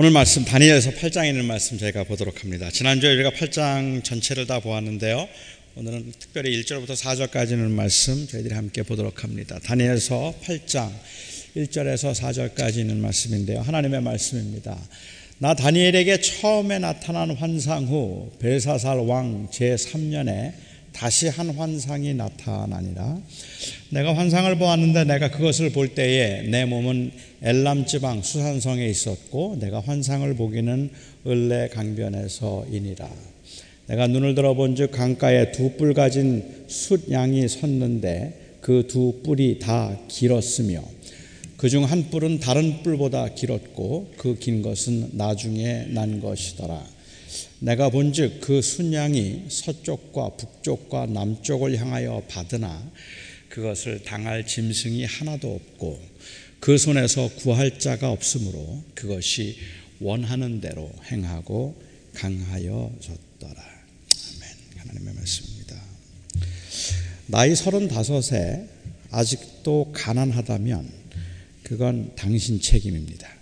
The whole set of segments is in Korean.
오늘 말씀 다니엘서 8장에 있는 말씀 저희가 보도록 합니다. 지난주에 우리가 8장 전체를 다 보았는데요. 오늘은 특별히 1절부터 4절까지 있는 말씀 저희들이 함께 보도록 합니다. 다니엘서 8장 1절에서 4절까지 있는 말씀인데요. 하나님의 말씀입니다. 나 다니엘에게 처음에 나타난 환상 후 벨사살 왕 제3년에 다시 한 환상이 나타나니라. 내가 환상을 보았는데 내가 그것을 볼 때에 내 몸은 엘람 지방 수산성에 있었고 내가 환상을 보기는 을레 강변에서이니라. 내가 눈을 들어본즉 강가에 두 뿔 가진 숫 양이 섰는데 그 두 뿔이 다 길었으며 그 중 한 뿔은 다른 뿔보다 길었고 그 긴 것은 나중에 난 것이더라. 내가 본즉 그 순양이 서쪽과 북쪽과 남쪽을 향하여 받으나 그것을 당할 짐승이 하나도 없고 그 손에서 구할 자가 없으므로 그것이 원하는 대로 행하고 강하여졌더라. 아멘. 하나님의 말씀입니다. 나이 서른다섯에 아직도 가난하다면 그건 당신 책임입니다.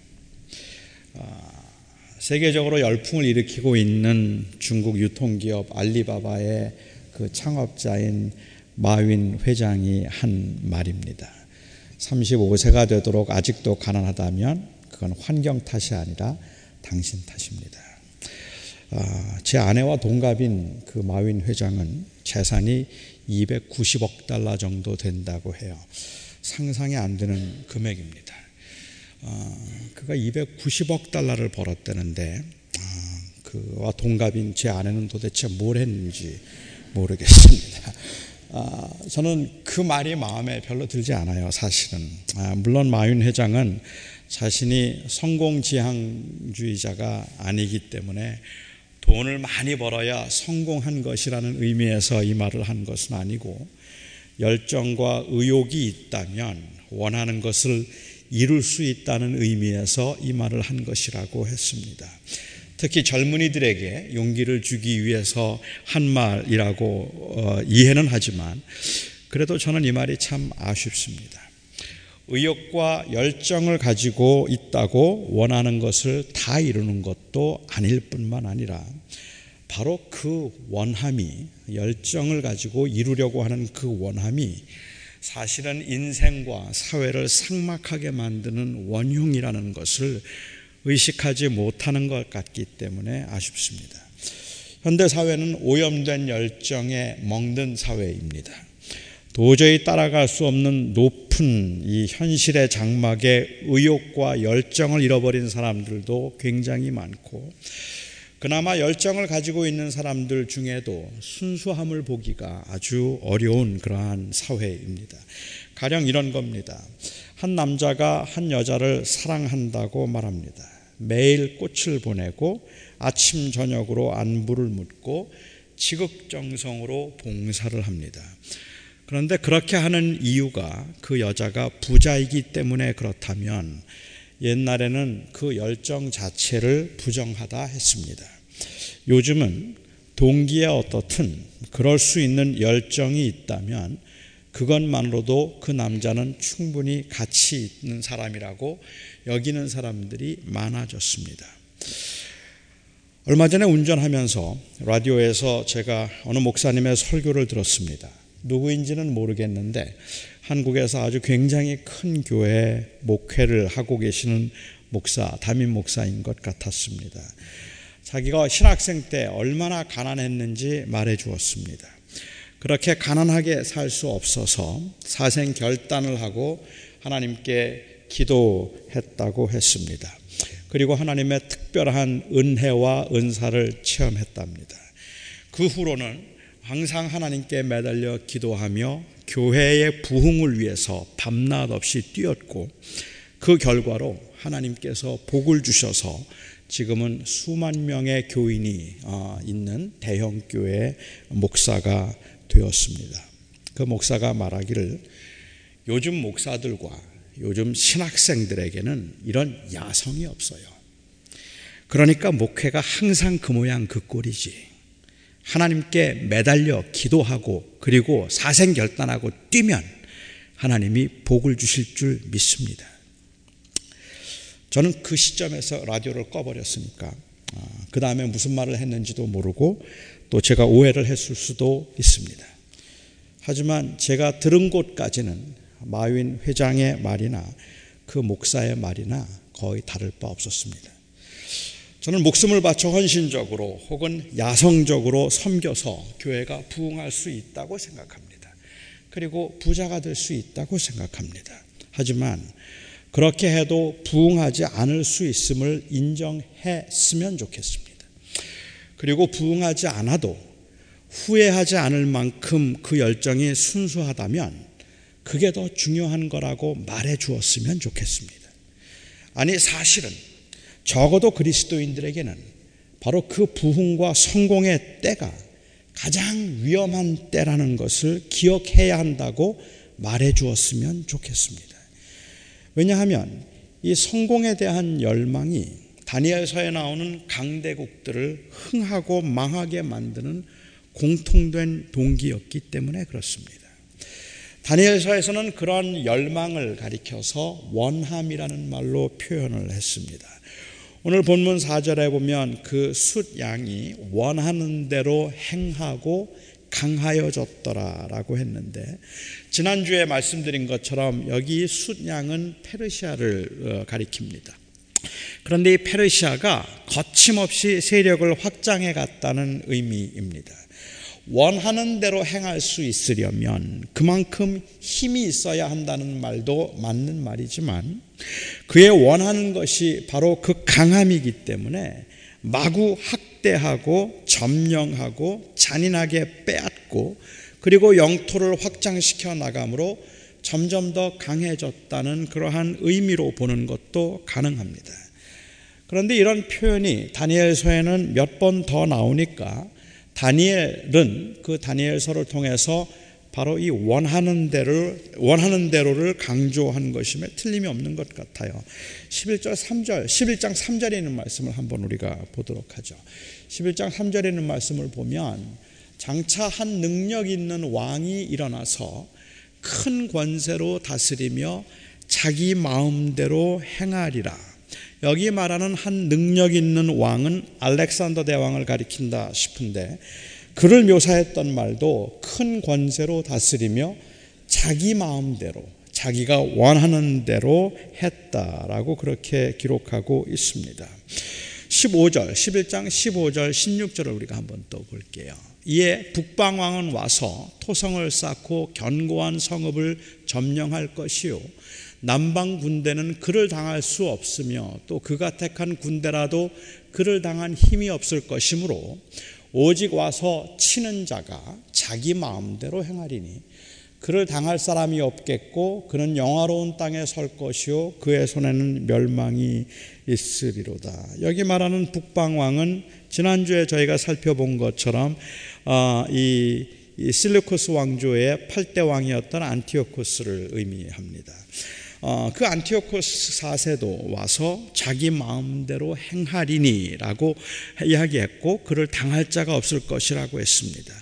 세계적으로 열풍을 일으키고 있는 중국 유통기업 알리바바의 그 창업자인 마윈 회장이 한 말입니다. 35세가 되도록 아직도 가난하다면 그건 환경 탓이 아니라 당신 탓입니다. 아, 제 아내와 동갑인 그 마윈 회장은 재산이 290억 달러 정도 된다고 해요. 상상이 안 되는 금액입니다. 어, 그가 290억 달러를 벌었다는데 어, 그와 동갑인 제 아내는 도대체 뭘 했는지 모르겠습니다. 아, 저는 그 말이 마음에 별로 들지 않아요. 사실은 아, 물론 마윤 회장은 자신이 성공지향주의자가 아니기 때문에 돈을 많이 벌어야 성공한 것이라는 의미에서 이 말을 한 것은 아니고 열정과 의욕이 있다면 원하는 것을 이룰 수 있다는 의미에서 이 말을 한 것이라고 했습니다. 특히 젊은이들에게 용기를 주기 위해서 한 말이라고 어, 이해는 하지만 그래도 저는 이 말이 참 아쉽습니다. 의욕과 열정을 가지고 있다고 원하는 것을 다 이루는 것도 아닐 뿐만 아니라 바로 그 원함이 열정을 가지고 이루려고 하는 그 원함이 사실은 인생과 사회를 삭막하게 만드는 원흉이라는 것을 의식하지 못하는 것 같기 때문에 아쉽습니다. 현대 사회는 오염된 열정에 먹는 사회입니다. 도저히 따라갈 수 없는 높은 이 현실의 장막에 의욕과 열정을 잃어버린 사람들도 굉장히 많고 그나마 열정을 가지고 있는 사람들 중에도 순수함을 보기가 아주 어려운 그러한 사회입니다. 가령 이런 겁니다. 한 남자가 한 여자를 사랑한다고 말합니다. 매일 꽃을 보내고 아침 저녁으로 안부를 묻고 지극정성으로 봉사를 합니다. 그런데 그렇게 하는 이유가 그 여자가 부자이기 때문에 그렇다면 옛날에는 그 열정 자체를 부정하다 했습니다. 요즘은 동기야 어떻든 그럴 수 있는 열정이 있다면 그것만으로도 그 남자는 충분히 가치 있는 사람이라고 여기는 사람들이 많아졌습니다. 얼마 전에 운전하면서 라디오에서 제가 어느 목사님의 설교를 들었습니다. 누구인지는 모르겠는데 한국에서 아주 굉장히 큰 교회 목회를 하고 계시는 목사, 담임 목사인 것 같았습니다. 자기가 신학생 때 얼마나 가난했는지 말해 주었습니다. 그렇게 가난하게 살 수 없어서 사생 결단을 하고 하나님께 기도했다고 했습니다. 그리고 하나님의 특별한 은혜와 은사를 체험했답니다. 그 후로는 항상 하나님께 매달려 기도하며 교회의 부흥을 위해서 밤낮 없이 뛰었고 그 결과로 하나님께서 복을 주셔서 지금은 수만 명의 교인이 어, 있는 대형 교회 목사가 되었습니다. 그 목사가 말하기를 요즘 목사들과 요즘 신학생들에게는 이런 야성이 없어요. 그러니까 목회가 항상 그 모양 그 꼴이지. 하나님께 매달려 기도하고 그리고 사생결단하고 뛰면 하나님이 복을 주실 줄 믿습니다. 저는 그 시점에서 라디오를 꺼버렸으니까 아, 그 다음에 무슨 말을 했는지도 모르고 또 제가 오해를 했을 수도 있습니다. 하지만 제가 들은 곳까지는 마윈 회장의 말이나 그 목사의 말이나 거의 다를 바 없었습니다. 저는 목숨을 바쳐 헌신적으로 혹은 야성적으로 섬겨서 교회가 부흥할 수 있다고 생각합니다. 그리고 부자가 될 수 있다고 생각합니다. 하지만 그렇게 해도 부흥하지 않을 수 있음을 인정했으면 좋겠습니다. 그리고 부흥하지 않아도 후회하지 않을 만큼 그 열정이 순수하다면 그게 더 중요한 거라고 말해 주었으면 좋겠습니다. 아니, 사실은 적어도 그리스도인들에게는 바로 그 부흥과 성공의 때가 가장 위험한 때라는 것을 기억해야 한다고 말해 주었으면 좋겠습니다. 왜냐하면 이 성공에 대한 열망이 다니엘서에 나오는 강대국들을 흥하고 망하게 만드는 공통된 동기였기 때문에 그렇습니다. 다니엘서에서는 그런 열망을 가리켜서 원함이라는 말로 표현을 했습니다. 오늘 본문 4절에 보면 그 숫양이 원하는 대로 행하고 강하여졌더라라고 했는데 지난주에 말씀드린 것처럼 여기 숫양은 페르시아를 어, 가리킵니다. 그런데 이 페르시아가 거침없이 세력을 확장해 갔다는 의미입니다. 원하는 대로 행할 수 있으려면 그만큼 힘이 있어야 한다는 말도 맞는 말이지만 그의 원하는 것이 바로 그 강함이기 때문에 마구 학대하고 점령하고 잔인하게 빼앗고 그리고 영토를 확장시켜 나감으로 점점 더 강해졌다는 그러한 의미로 보는 것도 가능합니다. 그런데 이런 표현이 다니엘서에는 몇 번 더 나오니까 다니엘은 그 다니엘서를 통해서 바로 이 원하는 대로 원하는 대로를 강조한 것임에 틀림이 없는 것 같아요. 11절 3절 11장 3절에 있는 말씀을 한번 우리가 보도록 하죠. 11장 3절에 있는 말씀을 보면 장차 한 능력 있는 왕이 일어나서 큰 권세로 다스리며 자기 마음대로 행하리라. 여기 말하는 한 능력 있는 왕은 알렉산더 대왕을 가리킨다 싶은데 그를 묘사했던 말도 큰 권세로 다스리며 자기 마음대로 자기가 원하는 대로 했다라고 그렇게 기록하고 있습니다. 15절, 11장 15절, 16절을 우리가 한번 또 볼게요. 이에 북방왕은 와서 토성을 쌓고 견고한 성읍을 점령할 것이요. 남방 군대는 그를 당할 수 없으며 또 그가 택한 군대라도 그를 당한 힘이 없을 것이므로 오직 와서 치는 자가 자기 마음대로 행하리니 그를 당할 사람이 없겠고 그는 영화로운 땅에 설 것이요 그의 손에는 멸망이 있으리로다. 여기 말하는 북방 왕은 지난주에 저희가 살펴본 것처럼 어, 이, 이 실루코스 왕조의 8대 왕이었던 안티오코스를 의미합니다. 어, 그 안티오코스 4세도 와서 자기 마음대로 행하리니라고 이야기했고 그를 당할 자가 없을 것이라고 했습니다.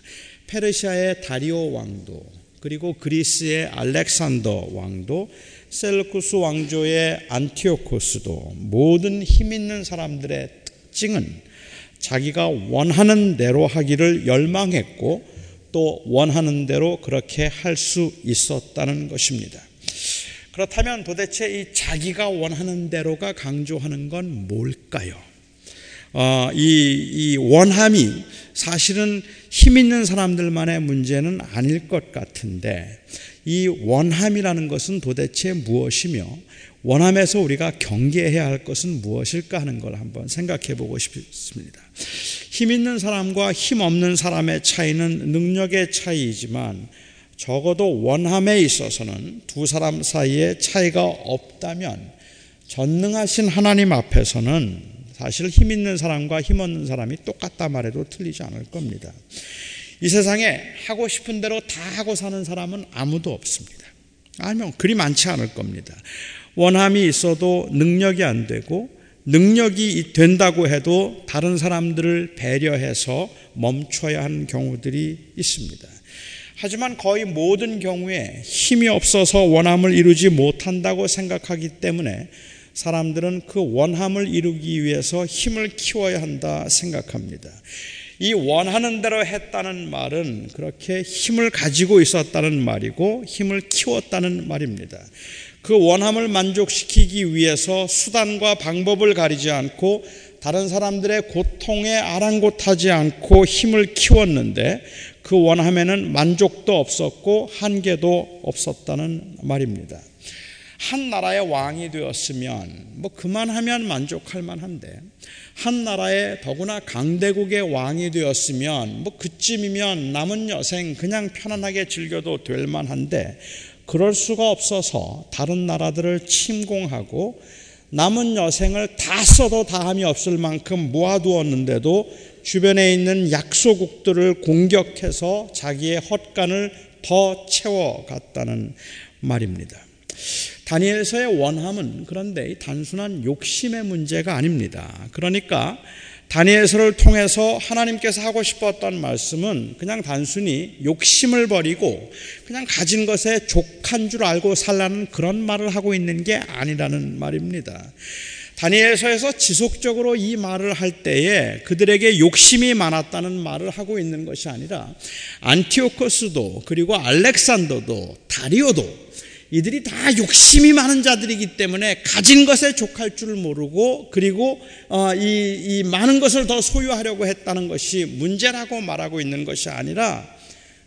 페르시아의 다리오 왕도 그리고 그리스의 알렉산더 왕도 셀루쿠스 왕조의 안티오코스도 모든 힘 있는 사람들의 특징은 자기가 원하는 대로 하기를 열망했고 또 원하는 대로 그렇게 할 수 있었다는 것입니다. 그렇다면 도대체 이 자기가 원하는 대로가 강조하는 건 뭘까요? 어, 이, 이 원함이 사실은 힘 있는 사람들만의 문제는 아닐 것 같은데 이 원함이라는 것은 도대체 무엇이며 원함에서 우리가 경계해야 할 것은 무엇일까 하는 걸 한번 생각해 보고 싶습니다. 힘 있는 사람과 힘 없는 사람의 차이는 능력의 차이이지만 적어도 원함에 있어서는 두 사람 사이에 차이가 없다면 전능하신 하나님 앞에서는 사실 힘 있는 사람과 힘 없는 사람이 똑같다 말해도 틀리지 않을 겁니다. 이 세상에 하고 싶은 대로 다 하고 사는 사람은 아무도 없습니다. 아니면 그리 많지 않을 겁니다. 원함이 있어도 능력이 안 되고 능력이 된다고 해도 다른 사람들을 배려해서 멈춰야 하는 경우들이 있습니다. 하지만 거의 모든 경우에 힘이 없어서 원함을 이루지 못한다고 생각하기 때문에 사람들은 그 원함을 이루기 위해서 힘을 키워야 한다 생각합니다. 이 원하는 대로 했다는 말은 그렇게 힘을 가지고 있었다는 말이고 힘을 키웠다는 말입니다. 그 원함을 만족시키기 위해서 수단과 방법을 가리지 않고 다른 사람들의 고통에 아랑곳하지 않고 힘을 키웠는데 그 원함에는 만족도 없었고 한계도 없었다는 말입니다. 한 나라의 왕이 되었으면 뭐 그만하면 만족할 만한데 한 나라의 더구나 강대국의 왕이 되었으면 뭐 그쯤이면 남은 여생 그냥 편안하게 즐겨도 될 만한데 그럴 수가 없어서 다른 나라들을 침공하고 남은 여생을 다 써도 다함이 없을 만큼 모아두었는데도 주변에 있는 약소국들을 공격해서 자기의 헛간을 더 채워갔다는 말입니다. 다니엘서의 원함은 그런데 단순한 욕심의 문제가 아닙니다. 그러니까 다니엘서를 통해서 하나님께서 하고 싶었던 말씀은 그냥 단순히 욕심을 버리고 그냥 가진 것에 족한 줄 알고 살라는 그런 말을 하고 있는 게 아니라는 말입니다. 다니엘서에서 지속적으로 이 말을 할 때에 그들에게 욕심이 많았다는 말을 하고 있는 것이 아니라 안티오코스도 그리고 알렉산더도 다리오도 이들이 다 욕심이 많은 자들이기 때문에 가진 것에 족할 줄 모르고 그리고 어, 이, 이 많은 것을 더 소유하려고 했다는 것이 문제라고 말하고 있는 것이 아니라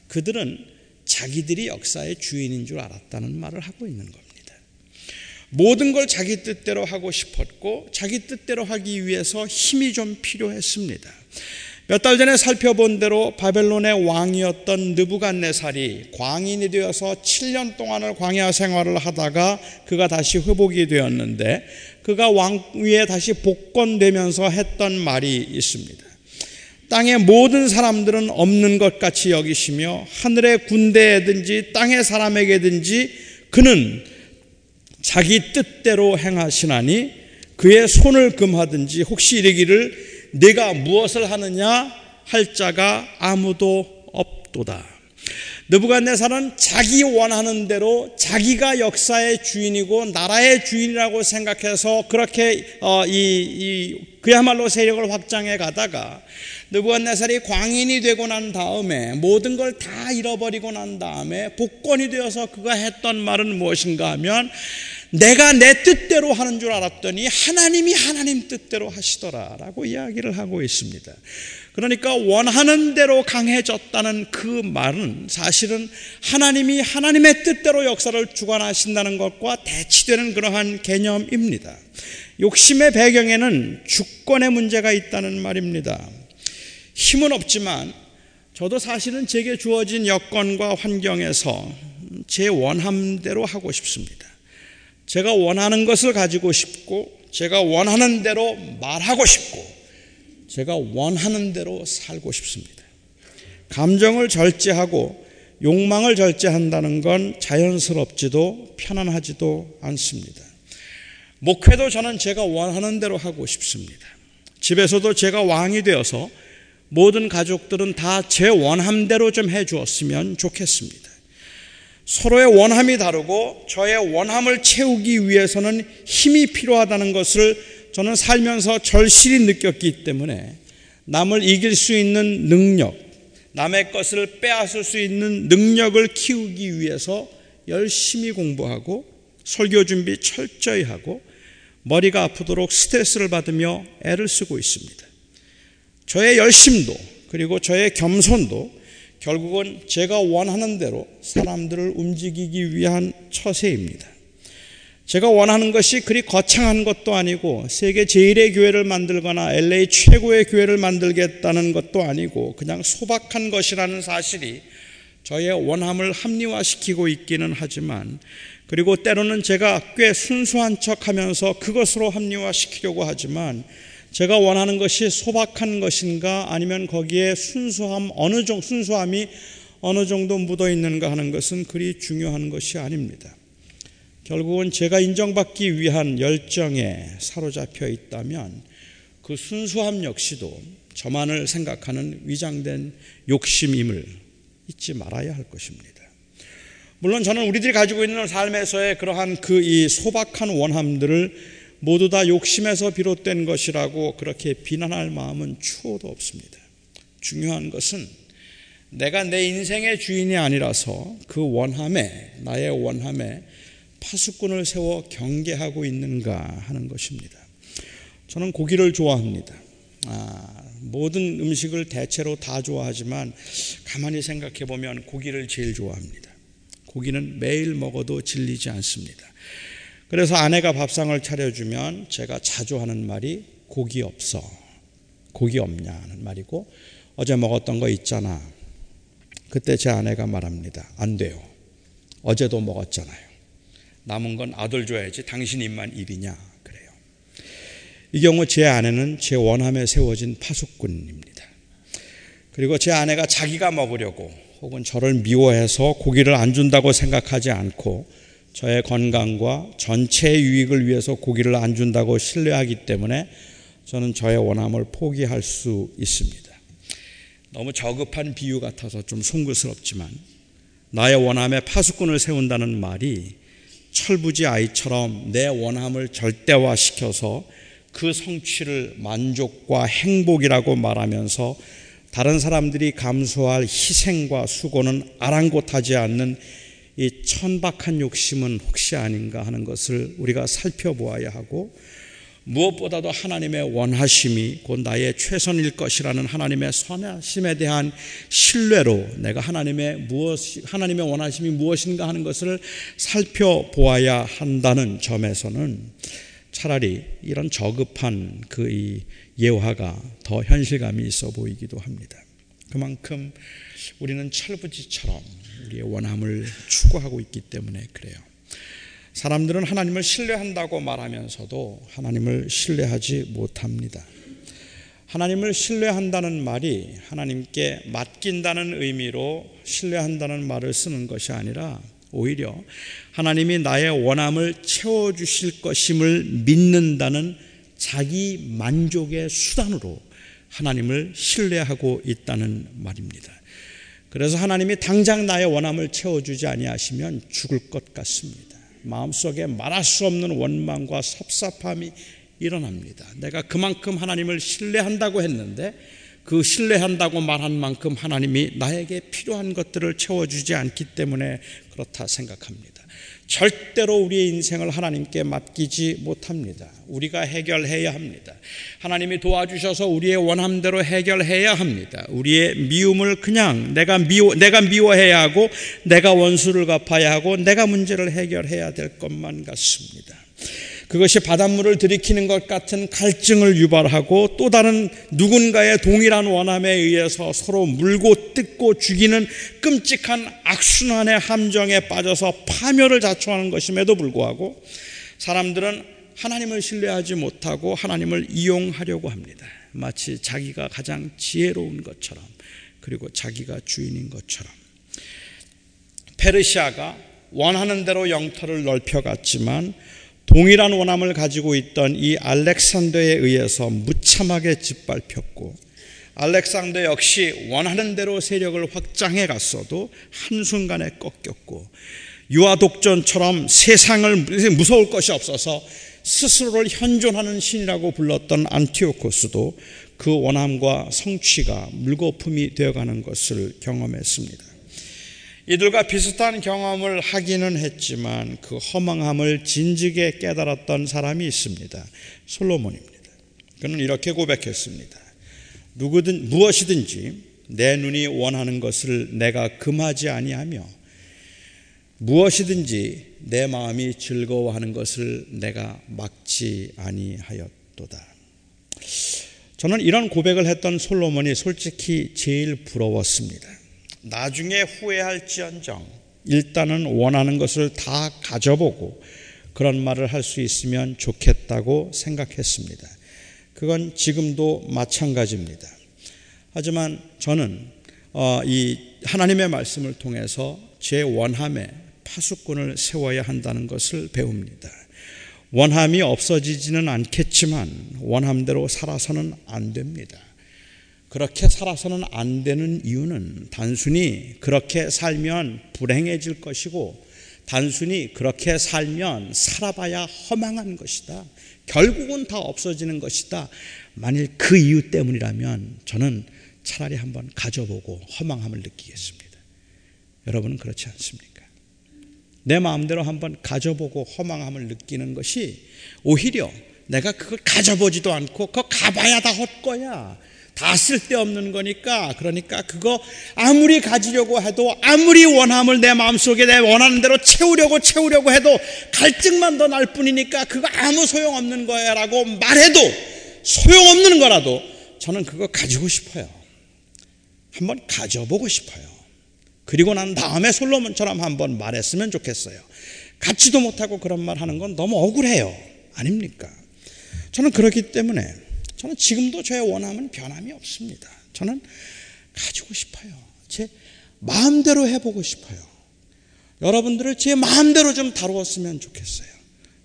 그들은 자기들이 역사의 주인인 줄 알았다는 말을 하고 있는 겁니다. 모든 걸 자기 뜻대로 하고 싶었고 자기 뜻대로 하기 위해서 힘이 좀 필요했습니다. 몇 달 전에 살펴본 대로 바벨론의 왕이었던 느부갓네살이 광인이 되어서 7년 동안을 광야 생활을 하다가 그가 다시 회복이 되었는데 그가 왕위에 다시 복권되면서 했던 말이 있습니다. 땅의 모든 사람들은 없는 것 같이 여기시며 하늘의 군대에든지 땅의 사람에게든지 그는 자기 뜻대로 행하시나니 그의 손을 금하든지 혹시 이르기를 내가 무엇을 하느냐 할 자가 아무도 없도다. 느부갓네살은 자기 원하는 대로 자기가 역사의 주인이고 나라의 주인이라고 생각해서 그렇게 어, 이, 이 그야말로 세력을 확장해 가다가 느부갓네살이 광인이 되고 난 다음에 모든 걸 다 잃어버리고 난 다음에 복권이 되어서 그가 했던 말은 무엇인가 하면 내가 내 뜻대로 하는 줄 알았더니 하나님이 하나님 뜻대로 하시더라라고 이야기를 하고 있습니다. 그러니까 원하는 대로 강해졌다는 그 말은 사실은 하나님이 하나님의 뜻대로 역사를 주관하신다는 것과 대치되는 그러한 개념입니다. 욕심의 배경에는 주권의 문제가 있다는 말입니다. 힘은 없지만 저도 사실은 제게 주어진 여건과 환경에서 제 원함대로 하고 싶습니다. 제가 원하는 것을 가지고 싶고, 제가 원하는 대로 말하고 싶고, 제가 원하는 대로 살고 싶습니다. 감정을 절제하고 욕망을 절제한다는 건 자연스럽지도 편안하지도 않습니다. 목회도 저는 제가 원하는 대로 하고 싶습니다. 집에서도 제가 왕이 되어서 모든 가족들은 다 제 원함대로 좀 해 주었으면 좋겠습니다. 서로의 원함이 다르고 저의 원함을 채우기 위해서는 힘이 필요하다는 것을 저는 살면서 절실히 느꼈기 때문에 남을 이길 수 있는 능력, 남의 것을 빼앗을 수 있는 능력을 키우기 위해서 열심히 공부하고 설교 준비 철저히 하고 머리가 아프도록 스트레스를 받으며 애를 쓰고 있습니다. 저의 열심도 그리고 저의 겸손도 결국은 제가 원하는 대로 사람들을 움직이기 위한 처세입니다. 제가 원하는 것이 그리 거창한 것도 아니고 세계 제일의 교회를 만들거나 LA 최고의 교회를 만들겠다는 것도 아니고 그냥 소박한 것이라는 사실이 저의 원함을 합리화시키고 있기는 하지만 그리고 때로는 제가 꽤 순수한 척 하면서 그것으로 합리화시키려고 하지만 제가 원하는 것이 소박한 것인가 아니면 거기에 순수함 어느 정도 순수함이 어느 정도 묻어 있는가 하는 것은 그리 중요한 것이 아닙니다. 결국은 제가 인정받기 위한 열정에 사로잡혀 있다면 그 순수함 역시도 저만을 생각하는 위장된 욕심임을 잊지 말아야 할 것입니다. 물론 저는 우리들이 가지고 있는 삶에서의 그러한 그 이 소박한 원함들을 모두 다 욕심에서 비롯된 것이라고 그렇게 비난할 마음은 추호도 없습니다. 중요한 것은 내가 내 인생의 주인이 아니라서 그 원함에 나의 원함에 파수꾼을 세워 경계하고 있는가 하는 것입니다. 저는 고기를 좋아합니다. 아, 모든 음식을 대체로 다 좋아하지만 가만히 생각해 보면 고기를 제일 좋아합니다. 고기는 매일 먹어도 질리지 않습니다. 그래서 아내가 밥상을 차려주면 제가 자주 하는 말이 고기 없어. 고기 없냐 하는 말이고 어제 먹었던 거 있잖아. 그때 제 아내가 말합니다. 안 돼요. 어제도 먹었잖아요. 남은 건 아들 줘야지 당신 입만 입이냐. 그래요. 이 경우 제 아내는 제 원함에 세워진 파수꾼입니다. 그리고 제 아내가 자기가 먹으려고 혹은 저를 미워해서 고기를 안 준다고 생각하지 않고 저의 건강과 전체 유익을 위해서 고기를 안 준다고 신뢰하기 때문에 저는 저의 원함을 포기할 수 있습니다. 너무 저급한 비유 같아서 좀 송구스럽지만 나의 원함에 파수꾼을 세운다는 말이 철부지 아이처럼 내 원함을 절대화시켜서 그 성취를 만족과 행복이라고 말하면서 다른 사람들이 감수할 희생과 수고는 아랑곳하지 않는 이 천박한 욕심은 혹시 아닌가 하는 것을 우리가 살펴보아야 하고 무엇보다도 하나님의 원하심이 곧 나의 최선일 것이라는 하나님의 선하심에 대한 신뢰로 내가 하나님의 무엇 하나님의 원하심이 무엇인가 하는 것을 살펴보아야 한다는 점에서는 차라리 이런 저급한 그 예화가 더 현실감이 있어 보이기도 합니다. 그만큼 우리는 철부지처럼 우리의 원함을 추구하고 있기 때문에 그래요. 사람들은 하나님을 신뢰한다고 말하면서도 하나님을 신뢰하지 못합니다. 하나님을 신뢰한다는 말이 하나님께 맡긴다는 의미로 신뢰한다는 말을 쓰는 것이 아니라 오히려 하나님이 나의 원함을 채워주실 것임을 믿는다는 자기 만족의 수단으로 하나님을 신뢰하고 있다는 말입니다. 그래서 하나님이 당장 나의 원함을 채워주지 아니하시면 죽을 것 같습니다. 마음속에 말할 수 없는 원망과 섭섭함이 일어납니다. 내가 그만큼 하나님을 신뢰한다고 했는데 그 신뢰한다고 말한 만큼 하나님이 나에게 필요한 것들을 채워주지 않기 때문에 그렇다 생각합니다. 절대로 우리의 인생을 하나님께 맡기지 못합니다. 우리가 해결해야 합니다. 하나님이 도와주셔서 우리의 원함대로 해결해야 합니다. 우리의 미움을 그냥 내가 미워, 내가 미워해야 하고 내가 원수를 갚아야 하고 내가 문제를 해결해야 될 것만 같습니다. 그것이 바닷물을 들이키는 것 같은 갈증을 유발하고 또 다른 누군가의 동일한 원함에 의해서 서로 물고 뜯고 죽이는 끔찍한 악순환의 함정에 빠져서 파멸을 자초하는 것임에도 불구하고 사람들은 하나님을 신뢰하지 못하고 하나님을 이용하려고 합니다. 마치 자기가 가장 지혜로운 것처럼 그리고 자기가 주인인 것처럼 페르시아가 원하는 대로 영토를 넓혀갔지만 동일한 원함을 가지고 있던 이 알렉산더에 의해서 무참하게 짓밟혔고 알렉산더 역시 원하는 대로 세력을 확장해 갔어도 한순간에 꺾였고 유아독전처럼 세상을 무서울 것이 없어서 스스로를 현존하는 신이라고 불렀던 안티오코스도 그 원함과 성취가 물거품이 되어가는 것을 경험했습니다. 이들과 비슷한 경험을 하기는 했지만 그 허망함을 진즉에 깨달았던 사람이 있습니다. 솔로몬입니다. 그는 이렇게 고백했습니다. 누구든 무엇이든지 내 눈이 원하는 것을 내가 금하지 아니하며 무엇이든지 내 마음이 즐거워하는 것을 내가 막지 아니하였도다. 저는 이런 고백을 했던 솔로몬이 솔직히 제일 부러웠습니다. 나중에 후회할지언정 일단은 원하는 것을 다 가져보고 그런 말을 할 수 있으면 좋겠다고 생각했습니다. 그건 지금도 마찬가지입니다. 하지만 저는 어, 이 하나님의 말씀을 통해서 제 원함에 파수꾼을 세워야 한다는 것을 배웁니다. 원함이 없어지지는 않겠지만 원함대로 살아서는 안 됩니다. 그렇게 살아서는 안 되는 이유는 단순히 그렇게 살면 불행해질 것이고 단순히 그렇게 살면 살아봐야 허망한 것이다. 결국은 다 없어지는 것이다. 만일 그 이유 때문이라면 저는 차라리 한번 가져보고 허망함을 느끼겠습니다. 여러분은 그렇지 않습니까? 내 마음대로 한번 가져보고 허망함을 느끼는 것이 오히려 내가 그걸 가져보지도 않고 그거 가봐야 다 헛거야. 다 쓸데없는 거니까 그러니까 그거 아무리 가지려고 해도 아무리 원함을 내 마음속에 내 원하는 대로 채우려고 채우려고 해도 갈증만 더 날 뿐이니까 그거 아무 소용없는 거야라고 말해도 소용없는 거라도 저는 그거 가지고 싶어요. 한번 가져보고 싶어요. 그리고 난 다음에 솔로몬처럼 한번 말했으면 좋겠어요. 갖지도 못하고 그런 말 하는 건 너무 억울해요. 아닙니까? 저는 그렇기 때문에 저는 지금도 저의 원함은 변함이 없습니다. 저는 가지고 싶어요. 제 마음대로 해보고 싶어요. 여러분들을 제 마음대로 좀 다루었으면 좋겠어요.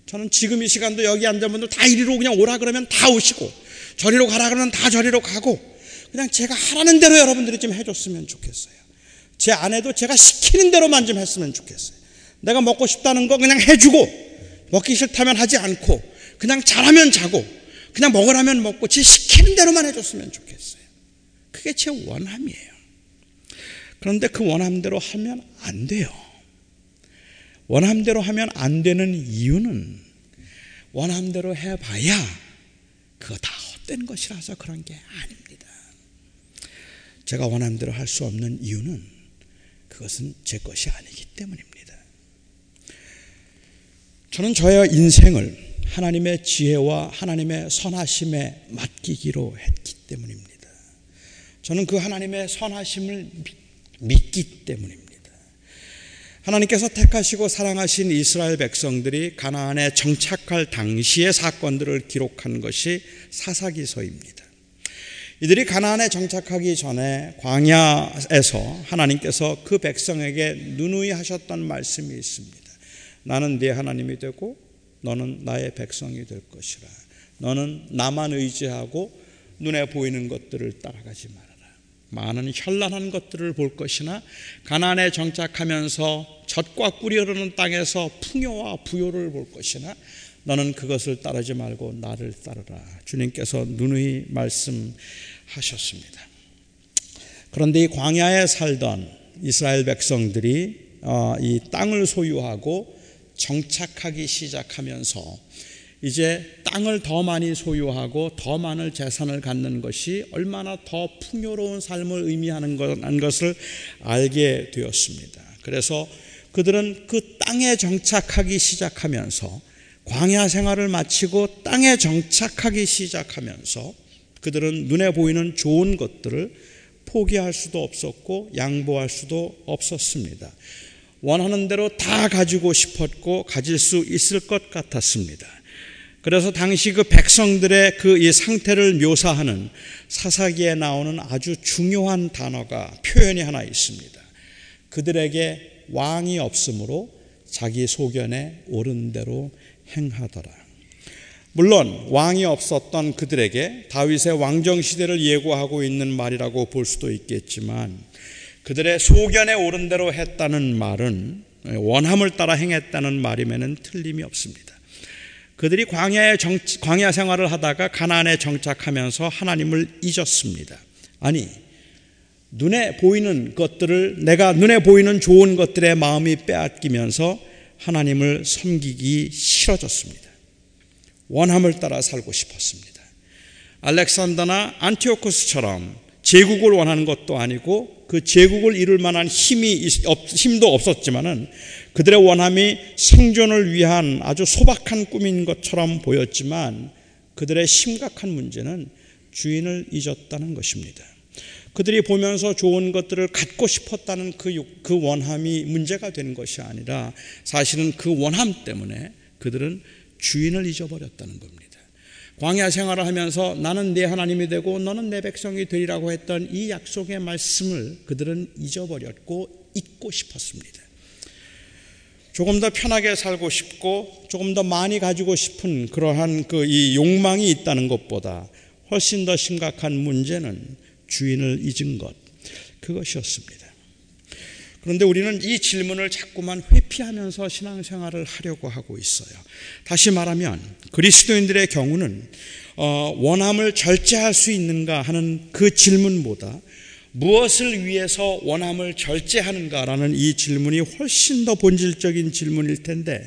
저는 지금 이 시간도 여기 앉은 분들 다 이리로 그냥 오라 그러면 다 오시고 저리로 가라 그러면 다 저리로 가고 그냥 제가 하라는 대로 여러분들이 좀 해줬으면 좋겠어요. 제 아내도 제가 시키는 대로만 좀 했으면 좋겠어요. 내가 먹고 싶다는 거 그냥 해주고 먹기 싫다면 하지 않고 그냥 잘하면 자고 그냥 먹으라면 먹고 제 시키는 대로만 해줬으면 좋겠어요. 그게 제 원함이에요. 그런데 그 원함대로 하면 안 돼요. 원함대로 하면 안 되는 이유는 원함대로 해봐야 그거 다 헛된 것이라서 그런 게 아닙니다. 제가 원함대로 할 수 없는 이유는 그것은 제 것이 아니기 때문입니다. 저는 저의 인생을 하나님의 지혜와 하나님의 선하심에 맡기기로 했기 때문입니다. 저는 그 하나님의 선하심을 믿기 때문입니다. 하나님께서 택하시고 사랑하신 이스라엘 백성들이 가나안에 정착할 당시의 사건들을 기록한 것이 사사기서입니다. 이들이 가나안에 정착하기 전에 광야에서 하나님께서 그 백성에게 누누이 하셨던 말씀이 있습니다. 나는 네 하나님이 되고 너는 나의 백성이 될 것이라. 너는 나만 의지하고 눈에 보이는 것들을 따라가지 말아라. 많은 현란한 것들을 볼 것이나 가나안에 정착하면서 젖과 꿀이 흐르는 땅에서 풍요와 부요를 볼 것이나 너는 그것을 따르지 말고 나를 따르라. 주님께서 누누이 말씀하셨습니다. 그런데 이 광야에 살던 이스라엘 백성들이 어, 이 땅을 소유하고 정착하기 시작하면서 이제 땅을 더 많이 소유하고 더 많은 재산을 갖는 것이 얼마나 더 풍요로운 삶을 의미하는 것을 알게 되었습니다. 그래서 그들은 그 땅에 정착하기 시작하면서 광야 생활을 마치고 땅에 정착하기 시작하면서 그들은 눈에 보이는 좋은 것들을 포기할 수도 없었고 양보할 수도 없었습니다. 원하는 대로 다 가지고 싶었고 가질 수 있을 것 같았습니다. 그래서 당시 그 백성들의 그 이 상태를 묘사하는 사사기에 나오는 아주 중요한 단어가 표현이 하나 있습니다. 그들에게 왕이 없으므로 자기 소견에 옳은 대로 행하더라. 물론 왕이 없었던 그들에게 다윗의 왕정 시대를 예고하고 있는 말이라고 볼 수도 있겠지만 그들의 소견에 옳은 대로 했다는 말은 원함을 따라 행했다는 말이면 틀림이 없습니다. 그들이 광야의 정, 광야 생활을 하다가 가나안에 정착하면서 하나님을 잊었습니다. 아니 눈에 보이는 것들을 내가 눈에 보이는 좋은 것들의 마음이 빼앗기면서 하나님을 섬기기 싫어졌습니다. 원함을 따라 살고 싶었습니다. 알렉산더나 안티오코스처럼 제국을 원하는 것도 아니고 그 제국을 이룰 만한 힘이 힘도 없었지만은 그들의 원함이 생존을 위한 아주 소박한 꿈인 것처럼 보였지만 그들의 심각한 문제는 주인을 잊었다는 것입니다. 그들이 보면서 좋은 것들을 갖고 싶었다는 그, 그 원함이 문제가 된 것이 아니라 사실은 그 원함 때문에 그들은 주인을 잊어버렸다는 겁니다. 광야 생활을 하면서 나는 내 하나님이 되고 너는 내 백성이 되리라고 했던 이 약속의 말씀을 그들은 잊어버렸고 잊고 싶었습니다. 조금 더 편하게 살고 싶고 조금 더 많이 가지고 싶은 그러한 그 이 욕망이 있다는 것보다 훨씬 더 심각한 문제는 주인을 잊은 것 그것이었습니다. 그런데 우리는 이 질문을 자꾸만 회피하면서 신앙생활을 하려고 하고 있어요. 다시 말하면 그리스도인들의 경우는 어, 원함을 절제할 수 있는가 하는 그 질문보다 무엇을 위해서 원함을 절제하는가라는 이 질문이 훨씬 더 본질적인 질문일 텐데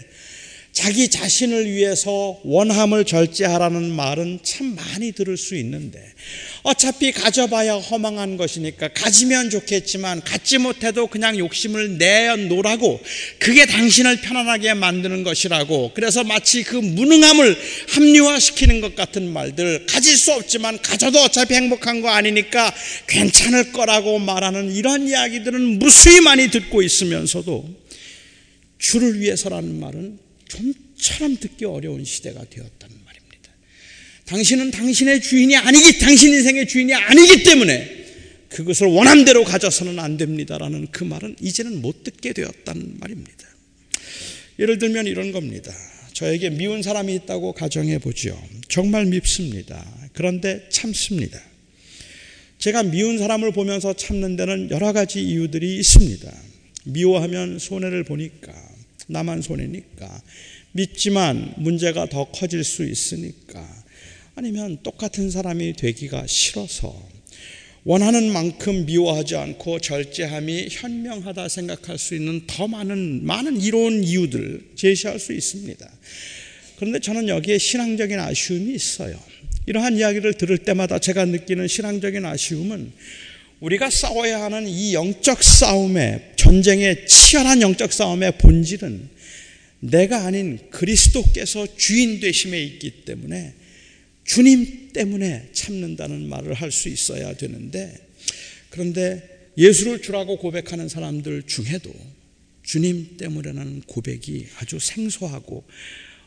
자기 자신을 위해서 원함을 절제하라는 말은 참 많이 들을 수 있는데 어차피 가져봐야 허망한 것이니까 가지면 좋겠지만 갖지 못해도 그냥 욕심을 내놓으라고 그게 당신을 편안하게 만드는 것이라고. 그래서 마치 그 무능함을 합리화시키는 것 같은 말들 가질 수 없지만 가져도 어차피 행복한 거 아니니까 괜찮을 거라고 말하는 이런 이야기들은 무수히 많이 듣고 있으면서도 주를 위해서라는 말은 좀처럼 듣기 어려운 시대가 되었다는 말입니다. 당신은 당신의 주인이 아니기, 당신 인생의 주인이 아니기 때문에 그것을 원함대로 가져서는 안 됩니다라는 그 말은 이제는 못 듣게 되었다는 말입니다. 예를 들면 이런 겁니다. 저에게 미운 사람이 있다고 가정해 보죠. 정말 밉습니다. 그런데 참습니다. 제가 미운 사람을 보면서 참는 데는 여러 가지 이유들이 있습니다. 미워하면 손해를 보니까 나만 손해니까. 믿지만 문제가 더 커질 수 있으니까. 아니면 똑같은 사람이 되기가 싫어서 원하는 만큼 미워하지 않고 절제함이 현명하다 생각할 수 있는 더 많은 많은 이로운 이유들 제시할 수 있습니다. 그런데 저는 여기에 신앙적인 아쉬움이 있어요. 이러한 이야기를 들을 때마다 제가 느끼는 신앙적인 아쉬움은 우리가 싸워야 하는 이 영적 싸움의 전쟁의 치열한 영적 싸움의 본질은 내가 아닌 그리스도께서 주인 되심에 있기 때문에 주님 때문에 참는다는 말을 할 수 있어야 되는데 그런데 예수를 주라고 고백하는 사람들 중에도 주님 때문에라는 고백이 아주 생소하고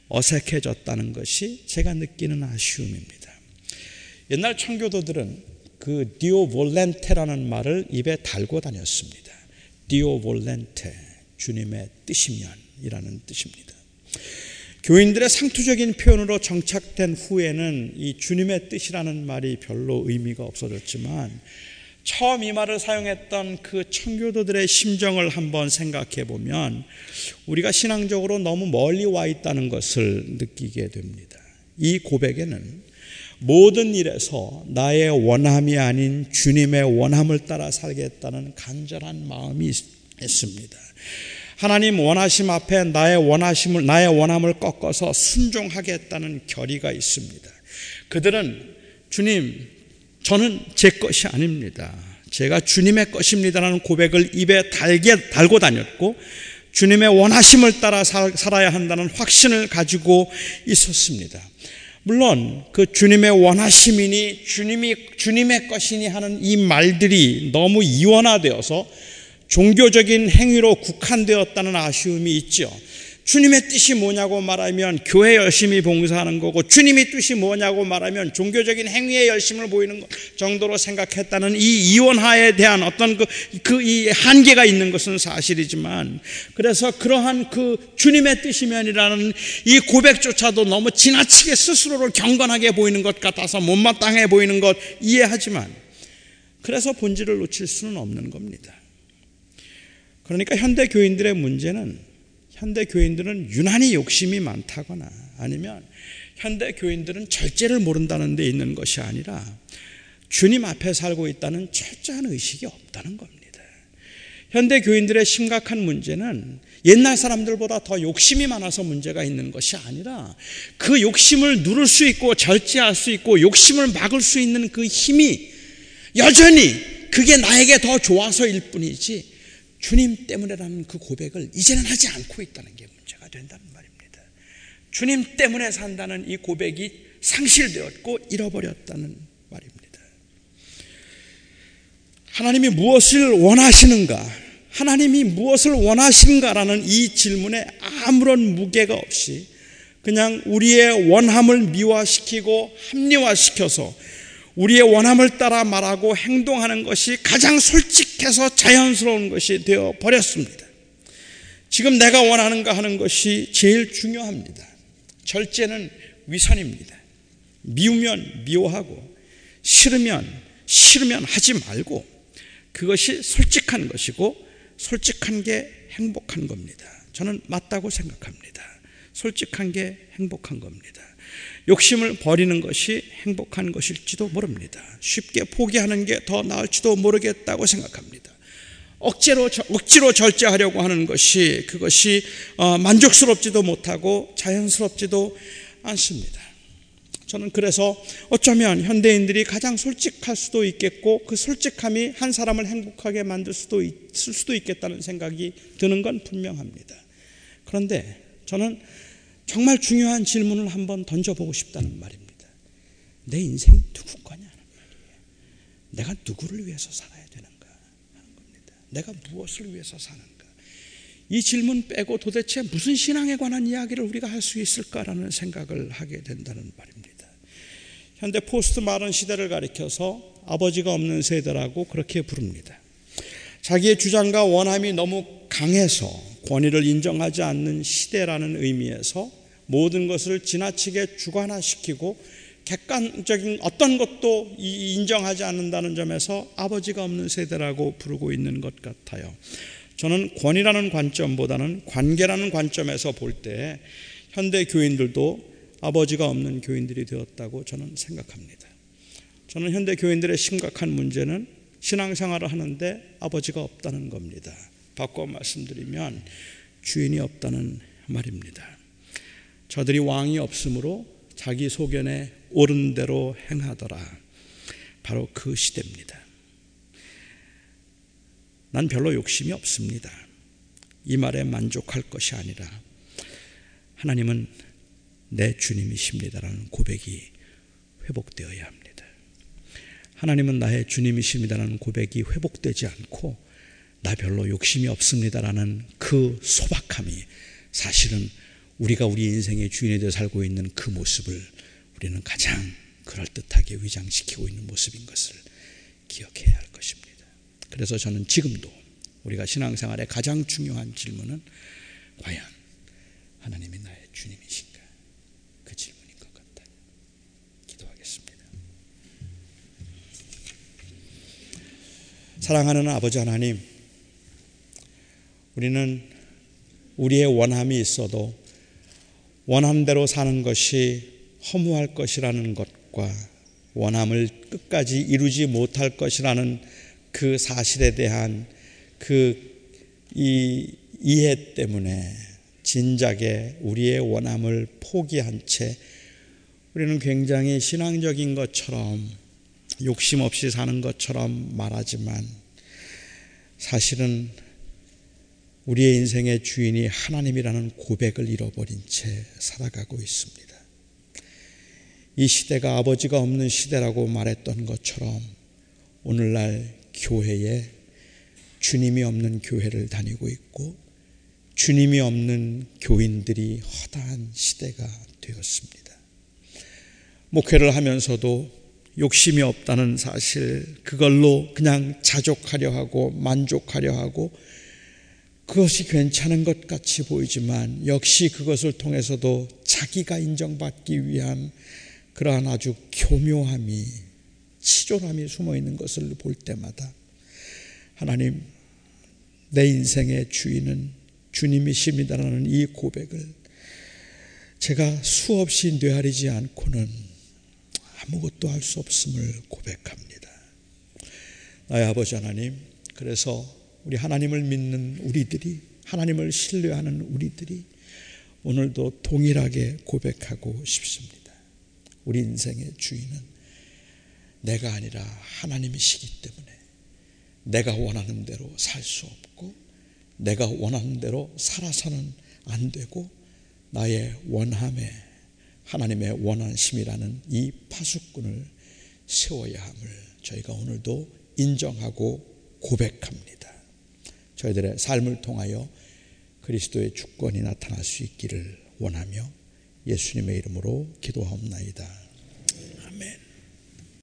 어색해졌다는 것이 제가 느끼는 아쉬움입니다. 옛날 청교도들은 그 디오 볼렌테라는 말을 입에 달고 다녔습니다. 디오 볼렌테, 주님의 뜻이면이라는 뜻입니다. 교인들의 상투적인 표현으로 정착된 후에는 이 주님의 뜻이라는 말이 별로 의미가 없어졌지만 처음 이 말을 사용했던 그 청교도들의 심정을 한번 생각해 보면 우리가 신앙적으로 너무 멀리 와 있다는 것을 느끼게 됩니다. 이 고백에는 모든 일에서 나의 원함이 아닌 주님의 원함을 따라 살겠다는 간절한 마음이 있습니다. 하나님 원하심 앞에 나의 원하심을 나의 원함을 꺾어서 순종하겠다는 결의가 있습니다. 그들은 주님 저는 제 것이 아닙니다. 제가 주님의 것입니다라는 고백을 입에 달게 달고 다녔고 주님의 원하심을 따라 살 아야 한다는 확신을 가지고 있었습니다. 물론 그 주님의 원하심이니 주님이 주님의 것이니 하는 이 말들이 너무 이원화되어서 종교적인 행위로 국한되었다는 아쉬움이 있죠. 주님의 뜻이 뭐냐고 말하면 교회 열심히 봉사하는 거고 주님의 뜻이 뭐냐고 말하면 종교적인 행위에 열심을 보이는 정도로 생각했다는 이 이원화에 대한 어떤 그, 그 이 한계가 있는 것은 사실이지만 그래서 그러한 그 주님의 뜻이면이라는 이 고백조차도 너무 지나치게 스스로를 경건하게 보이는 것 같아서 못마땅해 보이는 것 이해하지만 그래서 본질을 놓칠 수는 없는 겁니다. 그러니까 현대 교인들의 문제는 현대 교인들은 유난히 욕심이 많다거나 아니면 현대 교인들은 절제를 모른다는 데 있는 것이 아니라 주님 앞에 살고 있다는 철저한 의식이 없다는 겁니다. 현대 교인들의 심각한 문제는 옛날 사람들보다 더 욕심이 많아서 문제가 있는 것이 아니라 그 욕심을 누를 수 있고 절제할 수 있고 욕심을 막을 수 있는 그 힘이 여전히 그게 나에게 더 좋아서일 뿐이지 주님 때문에라는 그 고백을 이제는 하지 않고 있다는 게 문제가 된다는 말입니다. 주님 때문에 산다는 이 고백이 상실되었고 잃어버렸다는 말입니다. 하나님이 무엇을 원하시는가? 하나님이 무엇을 원하시는가라는 이 질문에 아무런 무게가 없이 그냥 우리의 원함을 미화시키고 합리화시켜서 우리의 원함을 따라 말하고 행동하는 것이 가장 솔직해서 자연스러운 것이 되어 버렸습니다. 지금 내가 원하는가 하는 것이 제일 중요합니다. 절제는 위선입니다. 미우면 미워하고 싫으면 싫으면 하지 말고 그것이 솔직한 것이고 솔직한 게 행복한 겁니다. 저는 맞다고 생각합니다. 솔직한 게 행복한 겁니다. 욕심을 버리는 것이 행복한 것일지도 모릅니다. 쉽게 포기하는 게 더 나을지도 모르겠다고 생각합니다. 억지로 억지로 절제하려고 하는 것이 그것이 어, 만족스럽지도 못하고 자연스럽지도 않습니다. 저는 그래서 어쩌면 현대인들이 가장 솔직할 수도 있겠고 그 솔직함이 한 사람을 행복하게 만들 수도 있을 수도 있겠다는 생각이 드는 건 분명합니다. 그런데 저는 정말 중요한 질문을 한번 던져보고 싶다는 말입니다. 내 인생이 누구 거냐는 말이에요. 내가 누구를 위해서 살아야 되는가 하는 겁니다. 내가 무엇을 위해서 사는가. 이 질문 빼고 도대체 무슨 신앙에 관한 이야기를 우리가 할 수 있을까라는 생각을 하게 된다는 말입니다. 현대 포스트 마른 시대를 가리켜서 아버지가 없는 세대라고 그렇게 부릅니다. 자기의 주장과 원함이 너무 강해서 권위를 인정하지 않는 시대라는 의미에서 모든 것을 지나치게 주관화시키고 객관적인 어떤 것도 인정하지 않는다는 점에서 아버지가 없는 세대라고 부르고 있는 것 같아요. 저는 권위라는 관점보다는 관계라는 관점에서 볼 때 현대 교인들도 아버지가 없는 교인들이 되었다고 저는 생각합니다. 저는 현대 교인들의 심각한 문제는 신앙생활을 하는데 아버지가 없다는 겁니다. 바꿔 말씀드리면 주인이 없다는 말입니다. 저들이 왕이 없으므로 자기 소견에 옳은 대로 행하더라. 바로 그 시대입니다. 난 별로 욕심이 없습니다. 이 말에 만족할 것이 아니라 하나님은 내 주님이십니다라는 고백이 회복되어야 합니다. 하나님은 나의 주님이십니다라는 고백이 회복되지 않고 나 별로 욕심이 없습니다라는 그 소박함이 사실은 우리가 우리 인생의 주인에 대해 살고 있는 그 모습을 우리는 가장 그럴듯하게 위장시키고 있는 모습인 것을 기억해야 할 것입니다. 그래서 저는 지금도 우리가 신앙생활의 가장 중요한 질문은 과연 하나님이 나의 주님이신가? 사랑하는 아버지 하나님, 우리는 우리의 원함이 있어도 원함대로 사는 것이 허무할 것이라는 것과 원함을 끝까지 이루지 못할 것이라는 그 사실에 대한 그 이 이해 때문에 진작에 우리의 원함을 포기한 채 우리는 굉장히 신앙적인 것처럼 욕심 없이 사는 것처럼 말하지만 사실은 우리의 인생의 주인이 하나님이라는 고백을 잃어버린 채 살아가고 있습니다. 이 시대가 아버지가 없는 시대라고 말했던 것처럼 오늘날 교회에 주님이 없는 교회를 다니고 있고 주님이 없는 교인들이 허다한 시대가 되었습니다. 목회를 하면서도 욕심이 없다는 사실, 그걸로 그냥 자족하려 하고 만족하려 하고 그것이 괜찮은 것 같이 보이지만 역시 그것을 통해서도 자기가 인정받기 위한 그러한 아주 교묘함이 치졸함이 숨어 있는 것을 볼 때마다 하나님 내 인생의 주인은 주님이십니다라는 이 고백을 제가 수없이 뇌아리지 않고는 아무것도 할 수 없음을 고백합니다. 나의 아버지 하나님, 그래서 우리 하나님을 믿는 우리들이, 하나님을 신뢰하는 우리들이 오늘도 동일하게 고백하고 싶습니다. 우리 인생의 주인은 내가 아니라 하나님이시기 때문에 내가 원하는 대로 살 수 없고 내가 원하는 대로 살아서는 안 되고 나의 원함에 하나님의 원하심이라는 이 파수꾼을 세워야 함을 저희가 오늘도 인정하고 고백합니다. 저희들의 삶을 통하여 그리스도의 주권이 나타날 수 있기를 원하며 예수님의 이름으로 기도하옵나이다.